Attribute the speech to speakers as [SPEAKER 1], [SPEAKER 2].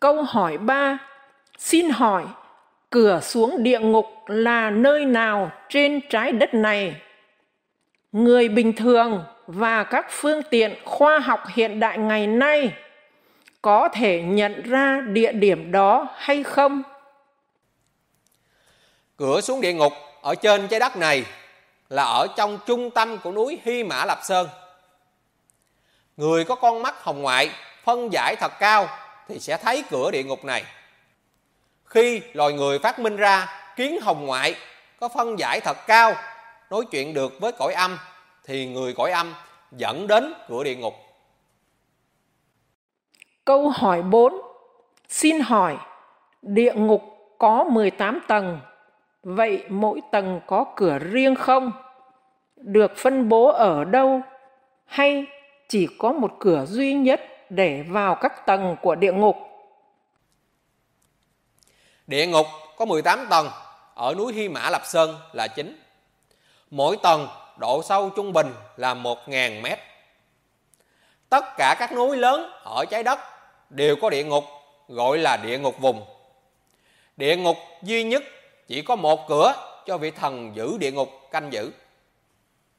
[SPEAKER 1] Câu hỏi 3. Xin hỏi, cửa xuống địa ngục là nơi nào trên trái đất này? Người bình thường và các phương tiện khoa học hiện đại ngày nay có thể nhận ra địa điểm đó hay không?
[SPEAKER 2] Cửa xuống địa ngục ở trên trái đất này là ở trong trung tâm của núi Hy Mã Lạp Sơn. Người có con mắt hồng ngoại phân giải thật cao thì sẽ thấy cửa địa ngục này. Khi loài người phát minh ra kiến hồng ngoại có phân giải thật cao nói chuyện được với cõi âm thì người cõi âm dẫn đến cửa địa ngục.
[SPEAKER 1] Câu hỏi 4. Xin hỏi, địa ngục có 18 tầng, vậy mỗi tầng có cửa riêng không? Được phân bố ở đâu? Hay chỉ có một cửa duy nhất để vào các tầng của địa ngục?
[SPEAKER 2] Địa ngục có 18 tầng, ở núi Hy Mã Lạp Sơn là chính. Mỗi tầng độ sâu trung bình là 1.000 mét. Tất cả các núi lớn ở trái đất đều có địa ngục gọi là địa ngục vùng. Địa ngục duy nhất chỉ có một cửa cho vị thần giữ địa ngục canh giữ.